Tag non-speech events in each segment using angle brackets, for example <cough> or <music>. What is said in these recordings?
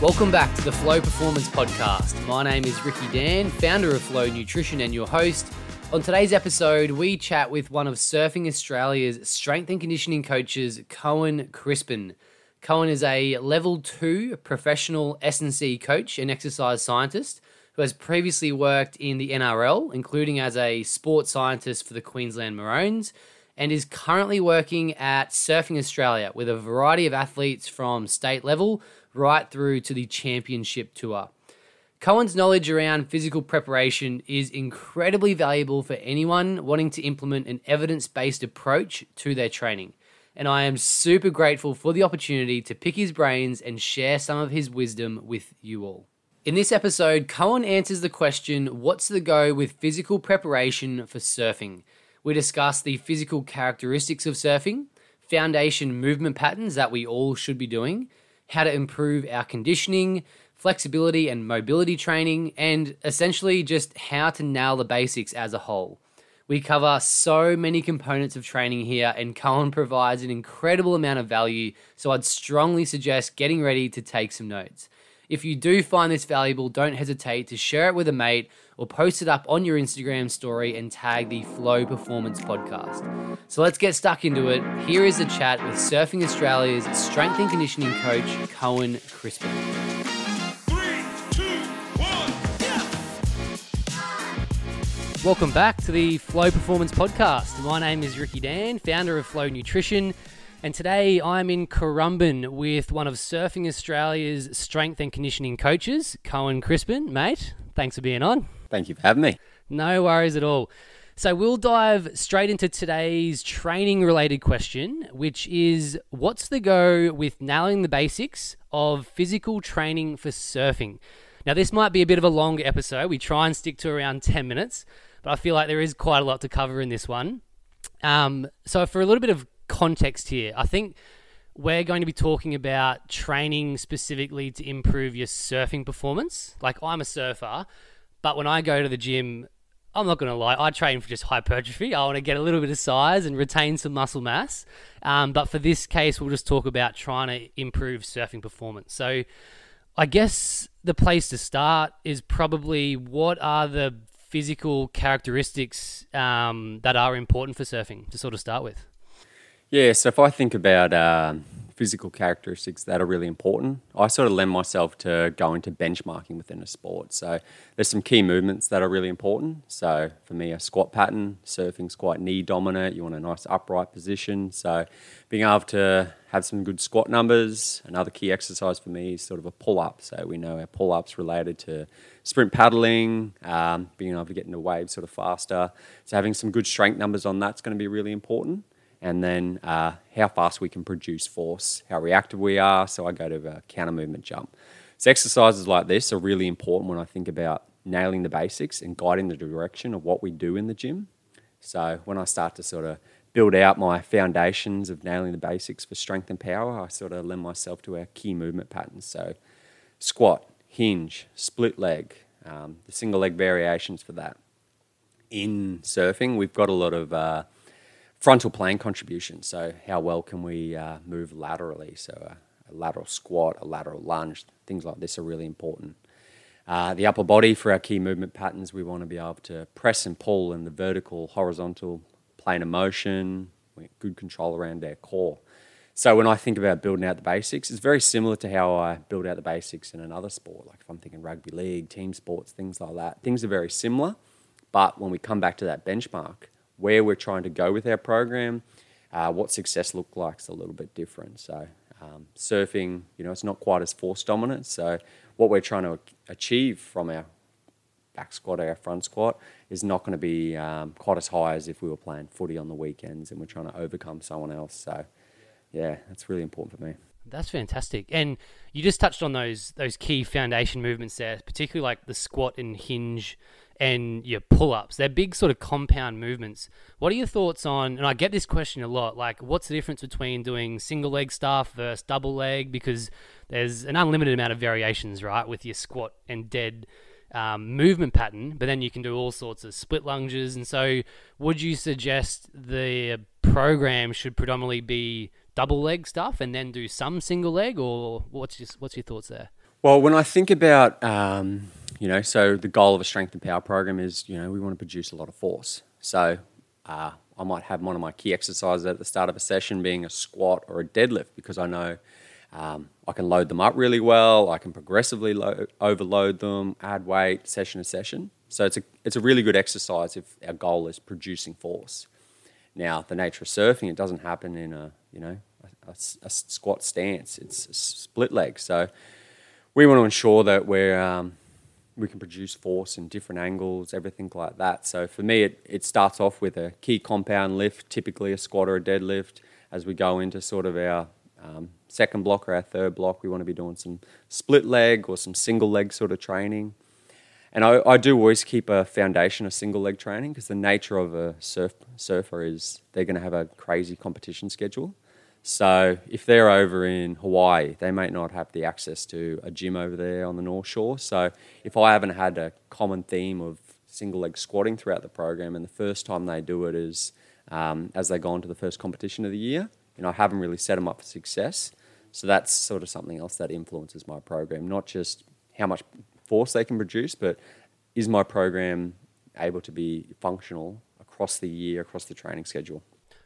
Welcome back to the Flow Performance Podcast. My name is Ricky Dan, founder of Flow Nutrition and your host. On today's episode, we chat with one of Surfing Australia's strength and conditioning coaches, Cohen Crispin. Cohen is a level 2 professional S&C coach and exercise scientist who has previously worked in the NRL, including as a sports scientist for the Queensland Maroons, and is currently working at Surfing Australia with a variety of athletes from state level right through to the championship tour. Cohen's knowledge around physical preparation is incredibly valuable for anyone wanting to implement an evidence based approach to their training. And I am super grateful for the opportunity to pick his brains and share some of his wisdom with you all. In this episode, Cohen answers the question what's the go with physical preparation for surfing? We discuss the physical characteristics of surfing, foundation movement patterns that we all should be doing, how to improve our conditioning, flexibility and mobility training, and essentially just how to nail the basics as a whole. We cover so many components of training here, and Cohen provides an incredible amount of value, so I'd strongly suggest getting ready to take some notes. If you do find this valuable, don't hesitate to share it with a mate or post it up on your Instagram story and tag the Flow Performance Podcast. So let's get stuck into it. Here is a chat with Surfing Australia's strength and conditioning coach, Cohen Crispin. Welcome back to the Flow Performance Podcast. My name is Ricky Dan, founder of Flow Nutrition. And today I'm in Currumbin with one of Surfing Australia's strength and conditioning coaches, Cohen Crispin. Mate, thanks for being on. Thank you for having me. No worries at all. So we'll dive straight into today's training related question, which is what's the go with nailing the basics of physical training for surfing? Now, this might be a bit of a long episode. We try and stick to around 10 minutes, but I feel like there is quite a lot to cover in this one. Um, so, for a little bit of context here. I think we're going to be talking about training specifically to improve your surfing performance. Like I'm a surfer, but when I go to the gym, I'm not going to lie, I train for just hypertrophy. I want to get a little bit of size and retain some muscle mass. Um, but for this case, we'll just talk about trying to improve surfing performance. So I guess the place to start is probably what are the physical characteristics um, that are important for surfing to sort of start with? Yeah, so if I think about uh, physical characteristics that are really important, I sort of lend myself to going to benchmarking within a sport. So there's some key movements that are really important. So for me, a squat pattern, surfing's quite knee dominant. You want a nice upright position. So being able to have some good squat numbers. Another key exercise for me is sort of a pull up. So we know our pull ups related to sprint paddling, um, being able to get into waves sort of faster. So having some good strength numbers on that's going to be really important and then uh, how fast we can produce force, how reactive we are. So I go to a counter movement jump. So exercises like this are really important when I think about nailing the basics and guiding the direction of what we do in the gym. So when I start to sort of build out my foundations of nailing the basics for strength and power, I sort of lend myself to our key movement patterns. So squat, hinge, split leg, um, the single leg variations for that. In surfing, we've got a lot of uh, frontal plane contribution. So how well can we uh, move laterally? So a, a, lateral squat, a lateral lunge, things like this are really important. Uh, the upper body for our key movement patterns, we want to be able to press and pull in the vertical, horizontal plane of motion. Good control around our core. So when I think about building out the basics, it's very similar to how I build out the basics in another sport. Like if I'm thinking rugby league, team sports, things like that. Things are very similar, but when we come back to that benchmark, where we're trying to go with our program, uh, what success look like is a little bit different. So um, surfing, you know, it's not quite as force dominant. So what we're trying to achieve from our back squat or our front squat is not going to be um, quite as high as if we were playing footy on the weekends and we're trying to overcome someone else. So yeah, that's really important for me. That's fantastic. And you just touched on those those key foundation movements there, particularly like the squat and hinge and your pull ups. They're big sort of compound movements. What are your thoughts on, and I get this question a lot, like what's the difference between doing single leg stuff versus double leg? Because there's an unlimited amount of variations, right, with your squat and dead um, movement pattern, but then you can do all sorts of split lunges. And so, would you suggest the program should predominantly be double leg stuff and then do some single leg, or what's your, what's your thoughts there? Well, when I think about, um, you know, so the goal of a strength and power program is, you know, we want to produce a lot of force. So uh, I might have one of my key exercises at the start of a session being a squat or a deadlift because I know um, I can load them up really well. I can progressively lo- overload them, add weight session to session. So it's a it's a really good exercise if our goal is producing force. Now the nature of surfing, it doesn't happen in a you know a, a, a squat stance. It's a split leg. So we want to ensure that we're um, we can produce force in different angles, everything like that. So for me, it, it starts off with a key compound lift, typically a squat or a deadlift. As we go into sort of our um, second block or our third block, we want to be doing some split leg or some single leg sort of training. And I, I do always keep a foundation of single leg training because the nature of a surf, surfer is they're going to have a crazy competition schedule. So if they're over in Hawaii, they may not have the access to a gym over there on the North Shore. So if I haven't had a common theme of single leg squatting throughout the program, and the first time they do it is um, as they go on to the first competition of the year, you know, I haven't really set them up for success. So that's sort of something else that influences my program, not just how much force they can produce, but is my program able to be functional across the year, across the training schedule?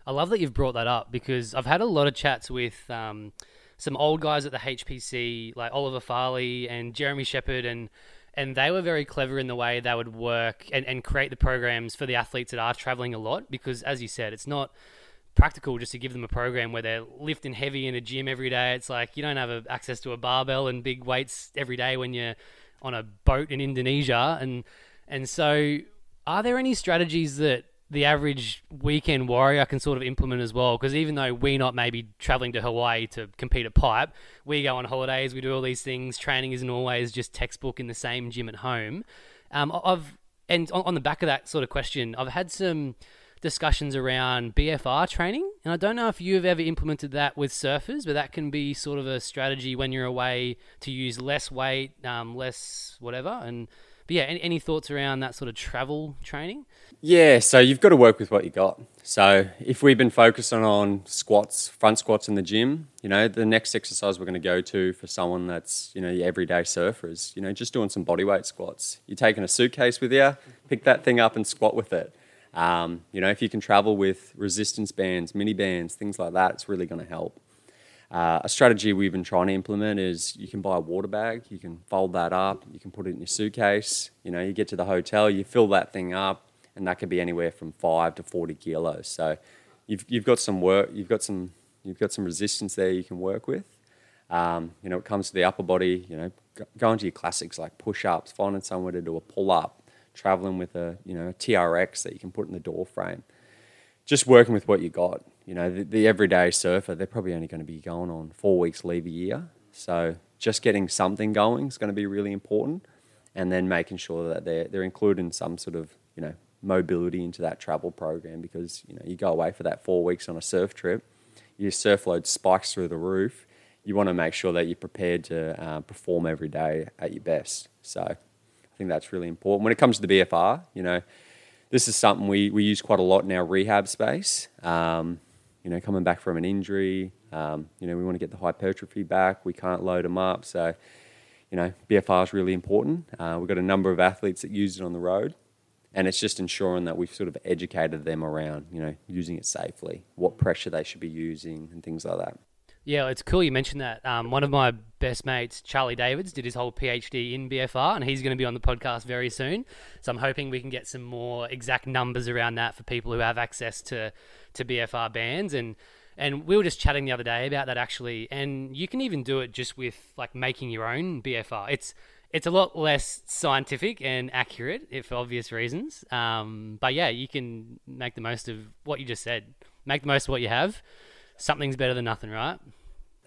I love that you've brought that up because I've had a lot of chats with um, some old guys at the HPC, like Oliver Farley and Jeremy Sheppard, and and they were very clever in the way they would work and, and create the programs for the athletes that are traveling a lot because, as you said, it's not practical just to give them a program where they're lifting heavy in a gym every day. It's like you don't have a, access to a barbell and big weights every day when you're on a boat in Indonesia, and and so are there any strategies that the average weekend warrior can sort of implement as well. Because even though we're not maybe traveling to Hawaii to compete at pipe, we go on holidays, we do all these things. Training isn't always just textbook in the same gym at home. Um, I've and on, on the back of that sort of question, I've had some discussions around BFR training, and I don't know if you've ever implemented that with surfers, but that can be sort of a strategy when you're away to use less weight, um, less whatever, and but yeah, any, any thoughts around that sort of travel training? Yeah, so you've got to work with what you got. So if we've been focusing on squats, front squats in the gym, you know, the next exercise we're going to go to for someone that's, you know, everyday surfer is, you know, just doing some bodyweight squats. You're taking a suitcase with you, pick that thing up and squat with it. Um, you know, if you can travel with resistance bands, mini bands, things like that, it's really going to help. Uh, a strategy we've been trying to implement is you can buy a water bag, you can fold that up, you can put it in your suitcase. You know, you get to the hotel, you fill that thing up, and that could be anywhere from five to forty kilos. So you've you've got some work, you've got some you've got some resistance there you can work with. Um, you know, it comes to the upper body. You know, going to your classics like push ups, finding somewhere to do a pull up, traveling with a you know a TRX that you can put in the door frame. Just working with what you got you know, the, the, everyday surfer, they're probably only going to be going on four weeks leave a year. So just getting something going is going to be really important. And then making sure that they're, they're including some sort of, you know, mobility into that travel program because, you know, you go away for that four weeks on a surf trip, your surf load spikes through the roof. You want to make sure that you're prepared to uh, perform every day at your best. So I think that's really important. When it comes to the BFR, you know, this is something we, we use quite a lot in our rehab space. Um, you know, coming back from an injury. Um, you know, we want to get the hypertrophy back. We can't load them up. So, you know, BFR is really important. Uh, we've got a number of athletes that use it on the road. And it's just ensuring that we've sort of educated them around, you know, using it safely, what pressure they should be using, and things like that. Yeah, it's cool you mentioned that. Um, one of my best mates, Charlie Davids, did his whole PhD in BFR, and he's going to be on the podcast very soon. So I'm hoping we can get some more exact numbers around that for people who have access to to BFR bands. And and we were just chatting the other day about that actually and you can even do it just with like making your own BFR it's it's a lot less scientific and accurate for obvious reasons. Um, but yeah you can make the most of what you just said. Make the most of what you have something's better than nothing right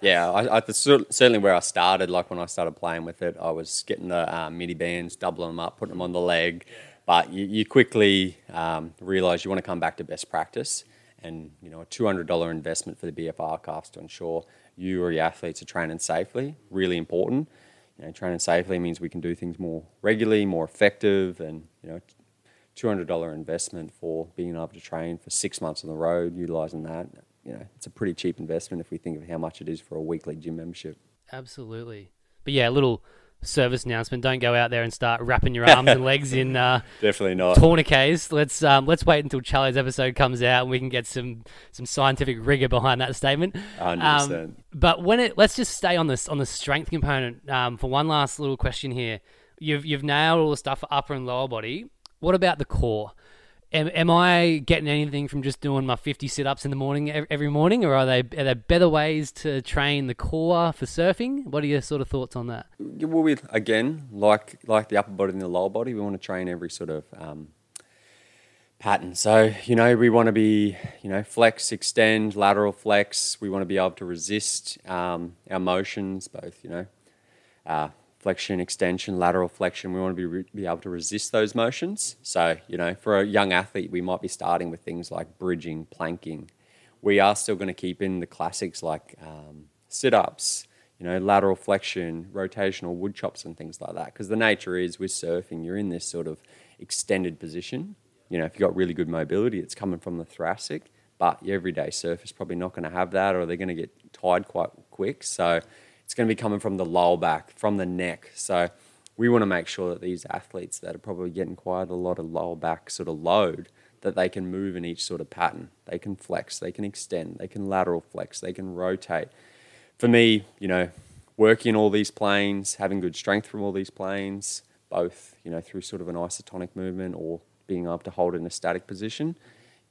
yeah, I, I, certainly where I started. Like when I started playing with it, I was getting the um, mini bands, doubling them up, putting them on the leg. But you, you quickly um, realize you want to come back to best practice and you know a $200 investment for the BFR cast to ensure you or your athletes are training safely, really important. You know, training safely means we can do things more regularly, more effective, and you know, $200 investment for being able to train for six months on the road, utilizing that. You know, it's a pretty cheap investment if we think of how much it is for a weekly gym membership. Absolutely. But yeah, a little service announcement. Don't go out there and start wrapping your <laughs> arms and legs in uh, Definitely not. tourniquets. Let's um, let's wait until Charlie's episode comes out and we can get some some scientific rigor behind that statement. 100%. Um, but when it let's just stay on this on the strength component um, for one last little question here. You've you've nailed all the stuff for upper and lower body. What about the core? Am, am I getting anything from just doing my 50 sit-ups in the morning every morning, or are they are there better ways to train the core for surfing? What are your sort of thoughts on that? Well, we again, like like the upper body and the lower body, we want to train every sort of um, pattern. So you know, we want to be you know flex, extend, lateral flex. We want to be able to resist um, our motions, both you know uh, flexion, extension, lateral flexion. We want to be re- be able to resist those motions. So you know, for a young athlete, we might be starting with things like bridging, planking. We are still going to keep in the classics like um, sit ups you know, lateral flexion, rotational wood chops, and things like that. Because the nature is with surfing, you're in this sort of extended position. You know, if you've got really good mobility, it's coming from the thoracic, but your everyday surfer is probably not going to have that, or they're going to get tired quite quick. So going to be coming from the lower back, from the neck. So we want to make sure that these athletes that are probably getting quite a lot of lower back sort of load, that they can move in each sort of pattern. They can flex, they can extend, they can lateral flex, they can rotate for me, you know, working all these planes, having good strength from all these planes, both, you know, through sort of an isotonic movement or being able to hold in a static position,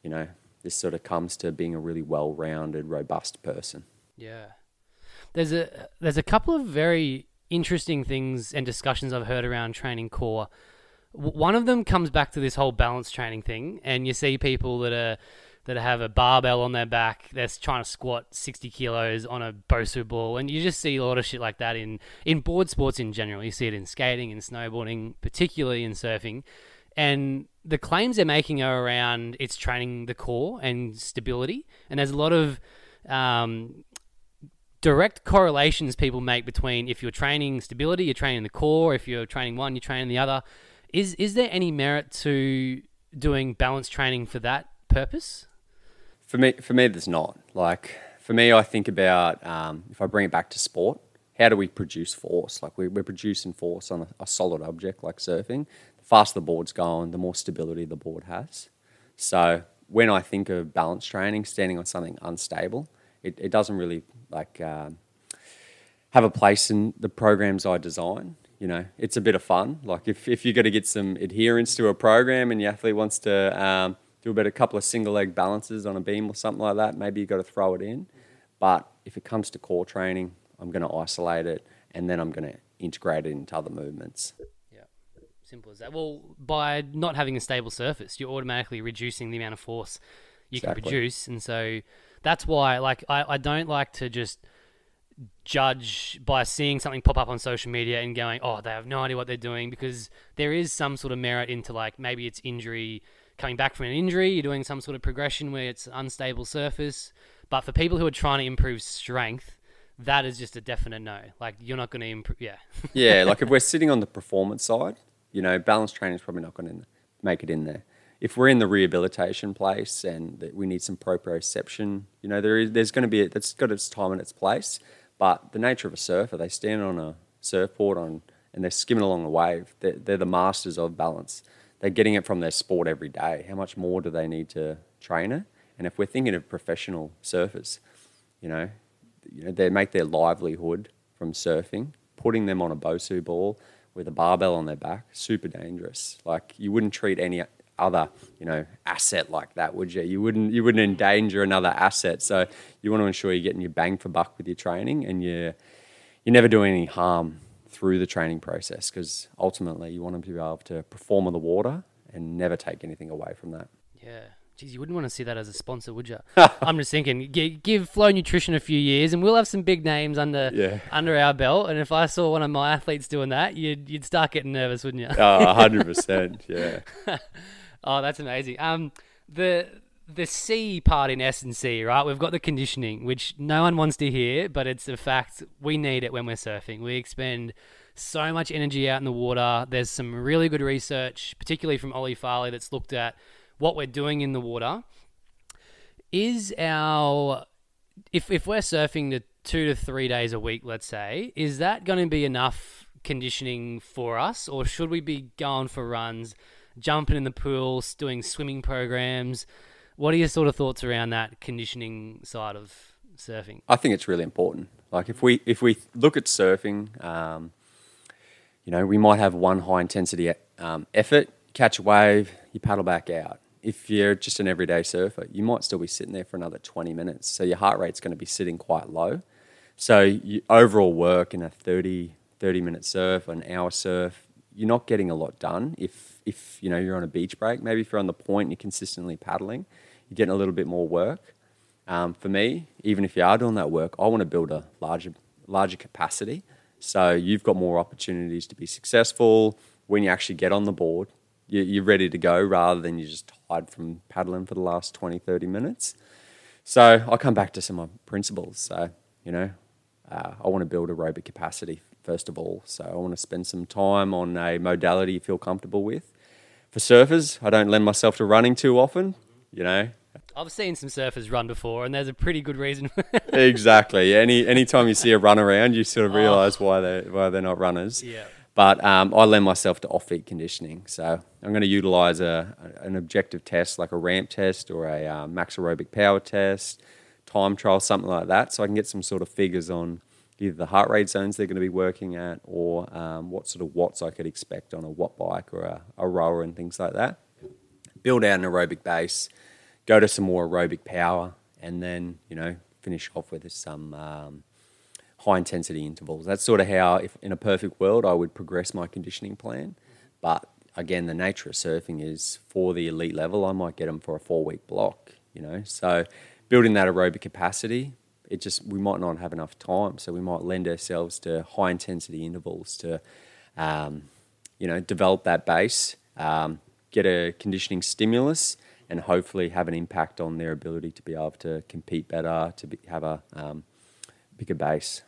you know, this sort of comes to being a really well rounded, robust person. Yeah. There's a there's a couple of very interesting things and discussions I've heard around training core. W- One of them comes back to this whole balance training thing, and you see people that are that have a barbell on their back, they're trying to squat 60 kilos on a Bosu ball, and you just see a lot of shit like that in in board sports in general. You see it in skating and snowboarding, particularly in surfing, and the claims they're making are around it's training the core and stability, and there's a lot of um, direct correlations people make between if you're training stability, you're training the core. If you're training one, you're training the other. Is is there any merit to doing balance training for that purpose? For me, for me, there's not. Like, for me, I think about um, if I bring it back to sport, how do we produce force? Like, we, we're producing force on a, a solid object like surfing. The faster the board's going, the more stability the board has. So, when I think of balance training, standing on something unstable, it, it doesn't really like um, have a place in the programs I design. You know, it's a bit of fun. Like if, if you're going to get some adherence to a program and your athlete wants to um, do about a couple of single leg balances on a beam or something like that, maybe you've got to throw it in. But if it comes to core training, I'm going to isolate it and then I'm going to integrate it into other movements. Yeah, simple as that. Well, by not having a stable surface, you're automatically reducing the amount of force you can produce, and so that's why, like, I, I don't like to just judge by seeing something pop up on social media and going, oh, they have no idea what they're doing, because there is some sort of merit into like maybe it's injury, coming back from an injury, you're doing some sort of progression where it's unstable surface. But for people who are trying to improve strength, that is just a definite no. Like you're not going to improve. Yeah, yeah, like if <laughs> we're sitting on the performance side, you know, balance training is probably not going to make it in there. If we're in the rehabilitation place and that we need some proprioception, you know, there is there's going to be that's got its time and its place. But the nature of a surfer, they stand on a surfboard on and they're skimming along the wave. They're, they're the masters of balance. They're getting it from their sport every day. How much more do they need to train it? And if we're thinking of professional surfers, you know, you know, they make their livelihood from surfing, putting them on a Bosu ball with a barbell on their back, super dangerous. Like you wouldn't treat any other, you know, asset like that, would you? You wouldn't you wouldn't endanger another asset. So you want to ensure you're getting your bang for buck with your training and you're you're never doing any harm through the training process because ultimately you want to be able to perform on the water and never take anything away from that. Yeah. Geez, you wouldn't want to see that as a sponsor, would you? <laughs> I'm just thinking, gi- give Flow Nutrition a few years, and we'll have some big names under Yeah. under our belt. And if I saw one of my athletes doing that, you'd you'd start getting nervous, wouldn't you? Oh, 100%. <laughs> Yeah. <laughs> oh, that's amazing. Um, the the C part in S and C, right? We've got the conditioning, which no one wants to hear, but it's a fact. We need it when we're surfing. We expend so much energy out in the water. There's some really good research, particularly from Ollie Farley, that's looked at what we're doing in the water. Is our if if we're surfing the two to three days a week, let's say, is that going to be enough conditioning for us, or should we be going for runs, jumping in the pool, doing swimming programs? What are your sort of thoughts around that conditioning side of surfing? I think it's really important. Like if we if we look at surfing, um, you know, we might have one high intensity um, effort, catch a wave, you paddle back out. If you're just an everyday surfer, you might still be sitting there for another 20 minutes. So your heart rate's going to be sitting quite low. So you, overall work in a 30, 30 minute surf, an hour surf, you're not getting a lot done. If, if you know, you're on a beach break, maybe if you're on the point and you're consistently paddling, you're getting a little bit more work. Um, for me, even if you are doing that work, I want to build a larger, larger capacity. So you've got more opportunities to be successful when you actually get on the board. You're ready to go rather than you're just tired from paddling for the last 20, 30 minutes. So I'll come back to some of my principles. So, you know, uh, I want to build aerobic capacity first of all. So I want to spend some time on a modality you feel comfortable with. For surfers, I don't lend myself to running too often. You know, I've seen some surfers run before, and there's a pretty good reason. <laughs> exactly. Any anytime you see a run around, you sort of realise oh. why they why they're not runners. Yeah. But um, I lend myself to off-feet conditioning, so I'm going to utilise a, an objective test like a ramp test or a um, max aerobic power test, time trial, something like that, so I can get some sort of figures on either the heart rate zones they're going to be working at or um, what sort of watts I could expect on a watt bike or a, a rower and things like that. Build out an aerobic base go to some more aerobic power, and then you know finish off with some um, high intensity intervals. That's sort of how, if in a perfect world, I would progress my conditioning plan. But again, the nature of surfing is for the elite level, I might get them for a four week block. You know, so building that aerobic capacity, it just we might not have enough time, so we might lend ourselves to high intensity intervals to, um, you know, develop that base, um, get a conditioning stimulus, and hopefully have an impact on their ability to be able to compete better, to be, have a um, bigger base.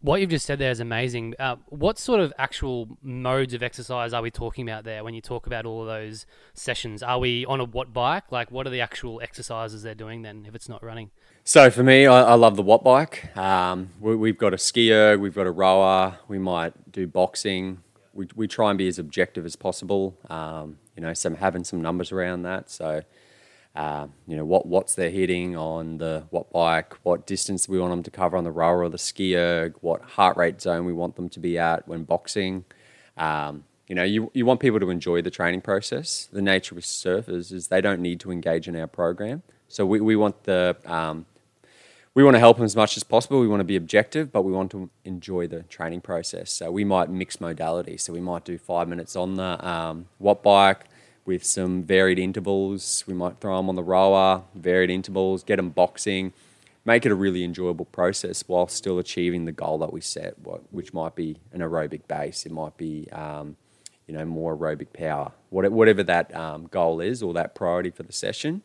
What you've just said there is amazing. Uh, what sort of actual modes of exercise are we talking about there when you talk about all of those sessions? Are we on a watt bike? Like, what are the actual exercises they're doing then if it's not running? So for me, I, I love the watt bike. Um, we, have got a ski erg, we've got a rower, we might do boxing. We, we try and be as objective as possible. Um, you know, some having some numbers around that. So, uh, you know, what watts they're hitting on the watt bike, what distance we want them to cover on the rower or the ski erg, what heart rate zone we want them to be at when boxing. Um, you know, you, you want people to enjoy the training process. The nature with surfers is they don't need to engage in our program. So we, we want the um, we want to help them as much as possible. We want to be objective, but we want to enjoy the training process. So we might mix modality. So we might do five minutes on the um, bike with some varied intervals. We might throw them on the rower, varied intervals, get them boxing, make it a really enjoyable process while still achieving the goal that we set, which might be an aerobic base. It might be um, you know more aerobic power, whatever that um, goal is or that priority for the session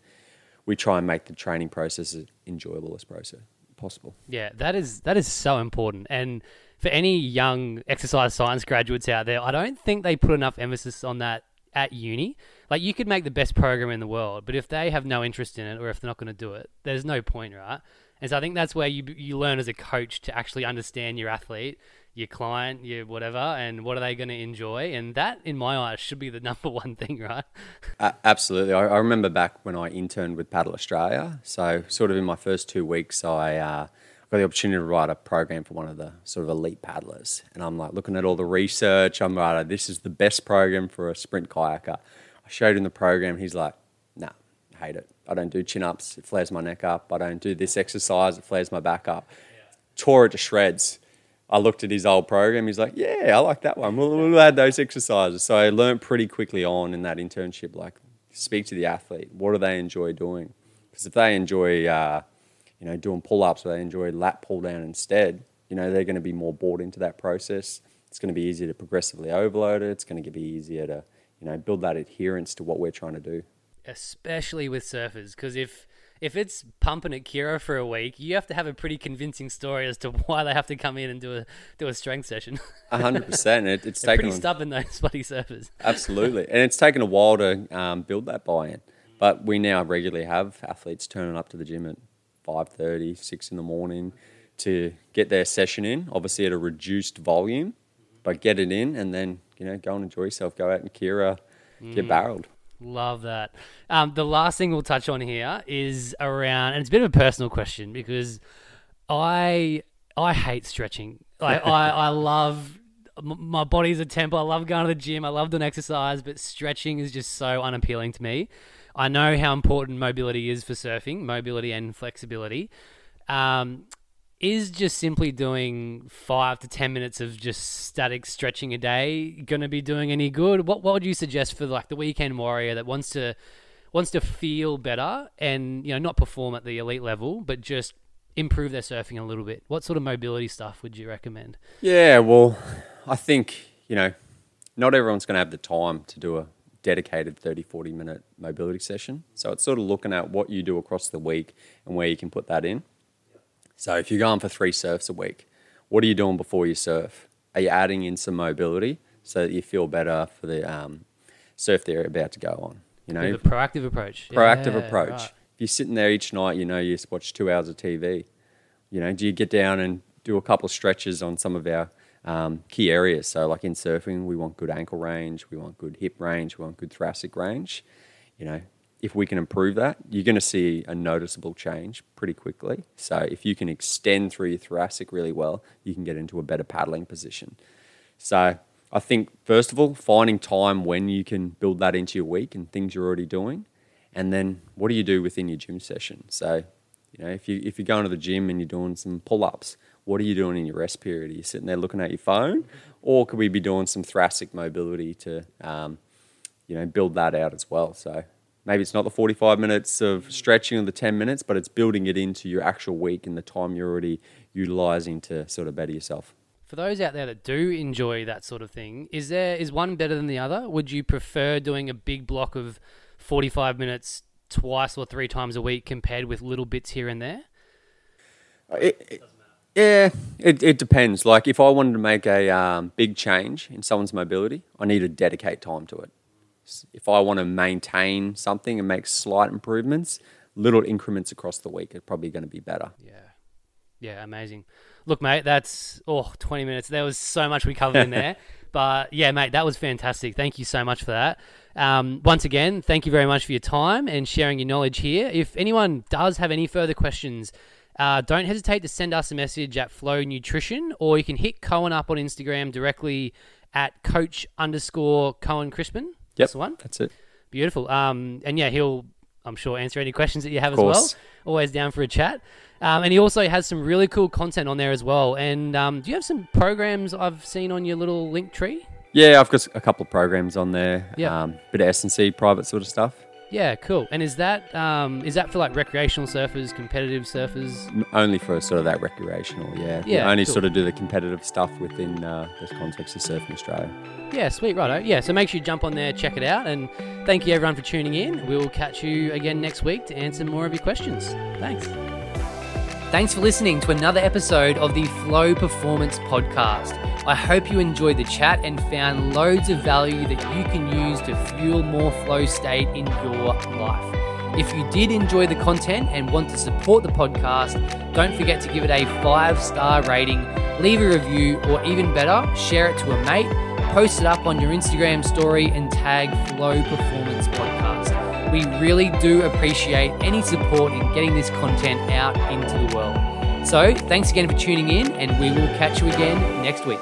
we try and make the training process as enjoyable as process possible. Yeah, that is that is so important. And for any young exercise science graduates out there, I don't think they put enough emphasis on that at uni. Like you could make the best program in the world, but if they have no interest in it or if they're not going to do it, there's no point, right? And so I think that's where you you learn as a coach to actually understand your athlete your client, your whatever, and what are they going to enjoy? And that, in my eyes, should be the <laughs> number one thing, right? Uh, absolutely. I, I, remember back when I interned with Paddle Australia. So, sort of in my first two weeks, I uh, got the opportunity to write a program for one of the sort of elite paddlers. And I'm like looking at all the research. I'm like, this is the best program for a sprint kayaker. I showed him the program. He's like, nah, hate it. I don't do chin ups. It flares my neck up. I don't do this exercise. It flares my back up. Yeah. Tore it to shreds I looked at his old program. He's like, yeah, I like that one. We'll, we'll add those exercises. So I learned pretty quickly on in that internship, like speak to the athlete. What do they enjoy doing? Because if they enjoy, uh, you know, doing pull-ups or they enjoy lat pull-down instead, you know, they're going to be more bought into that process. It's going to be easier to progressively overload it. It's going to be easier to, you know, build that adherence to what we're trying to do. Especially with surfers, because if if it's pumping at Kirra for a week, you have to have a pretty convincing story as to <laughs> why they have to come in and do a do a strength session. <laughs> hundred percent. It, it's They're taken pretty stubborn <laughs> those bloody surfers. Absolutely, and it's taken a while to um, build that buy-in. But we now regularly have athletes turning up to the gym at 5.30, 6 in the morning, to get their session in, obviously at a reduced volume, but get it in and then, you know, go and enjoy yourself. Go out and Kirra, get barreled. Love that. Um, the last thing we'll touch on here is around, and it's a bit of a personal question because I I hate stretching. Like I <laughs> I love my body's a temple. I love going to the gym. I love doing exercise, but stretching is just so unappealing to me. I know how important mobility is for surfing, mobility and flexibility. Um, is just simply doing five to ten minutes of just static stretching a day going to be doing any good? What What would you suggest for like the weekend warrior that wants to wants to feel better and you know not perform at the elite level, but just improve their surfing a little bit? What sort of mobility stuff would you recommend? Yeah, well, I think, you know, not everyone's going to have the time to do a dedicated 30, 40 minute mobility session. So it's sort of looking at what you do across the week and where you can put that in. So if you're going for three surfs a week, what are you doing before you surf? Are you adding in some mobility so that you feel better for the um, surf that you're about to go on? You know, proactive approach. proactive Yeah, approach. right. If you're sitting there each night, you know you just watch two hours of TV. You know, do you get down and do a couple of stretches on some of our um, key areas? So, like in surfing, we want good ankle range, we want good hip range, we want good thoracic range. You know, if we can improve that, you're going to see a noticeable change pretty quickly. So, if you can extend through your thoracic really well, you can get into a better paddling position. So I think first of all, finding time when you can build that into your week and things you're already doing, and then what do you do within your gym session? So, you know, if you if you're going to the gym and you're doing some pull-ups, what are you doing in your rest period? Are you sitting there looking at your phone, or could we be doing some thoracic mobility to, um, you know, build that out as well? So maybe it's not the 45 minutes of stretching or the 10 minutes, but it's building it into your actual week and the time you're already utilizing to sort of better yourself. For those out there that do enjoy that sort of thing, is there is one better than the other? Would you prefer doing a big block of 45 minutes twice or three times a week compared with little bits here and there? It, it- yeah, it, it depends. Like if I wanted to make a um, big change in someone's mobility, I need to dedicate time to it. If I want to maintain something and make slight improvements, little increments across the week are probably going to be better. Yeah. Yeah, amazing. Look, mate, that's oh, 20 minutes. There was so much we covered in there. <laughs> But yeah, mate, that was fantastic. Thank you so much for that. Um, once again, thank you very much for your time and sharing your knowledge here. If anyone does have any further questions, uh, don't hesitate to send us a message at Flow Nutrition, or you can hit Cohen up on Instagram directly at Coach underscore Cohen Crispin. Yep, That's the one. That's it. Beautiful. Um, and yeah, he'll, I'm sure, answer any questions that you have as well. Always down for a chat. Um, and he also has some really cool content on there as well. And um, do you have some programs I've seen on your little link tree? Yeah, I've got a couple of programs on there. Yeah. Um, bit of S and C private sort of stuff. Yeah, cool. And is that um, is that for like recreational surfers, competitive surfers? Only for sort of that recreational. Yeah. We Yeah, only cool. sort of do the competitive stuff within uh, the context of surfing Australia. Yeah, sweet, righto. Yeah, so make sure you jump on there, check it out, and thank you everyone for tuning in. We will catch you again next week to answer more of your questions. Thanks. Thanks for listening to another episode of the Flow Performance Podcast. I hope you enjoyed the chat and found loads of value that you can use to fuel more flow state in your life. If you did enjoy the content and want to support the podcast, don't forget to give it a five star rating, leave a review, or even better, share it to a mate, post it up on your Instagram story, and tag Flow Performance Podcast. We really do appreciate any support in getting this content out into the world. So, thanks again for tuning in, and we will catch you again next week.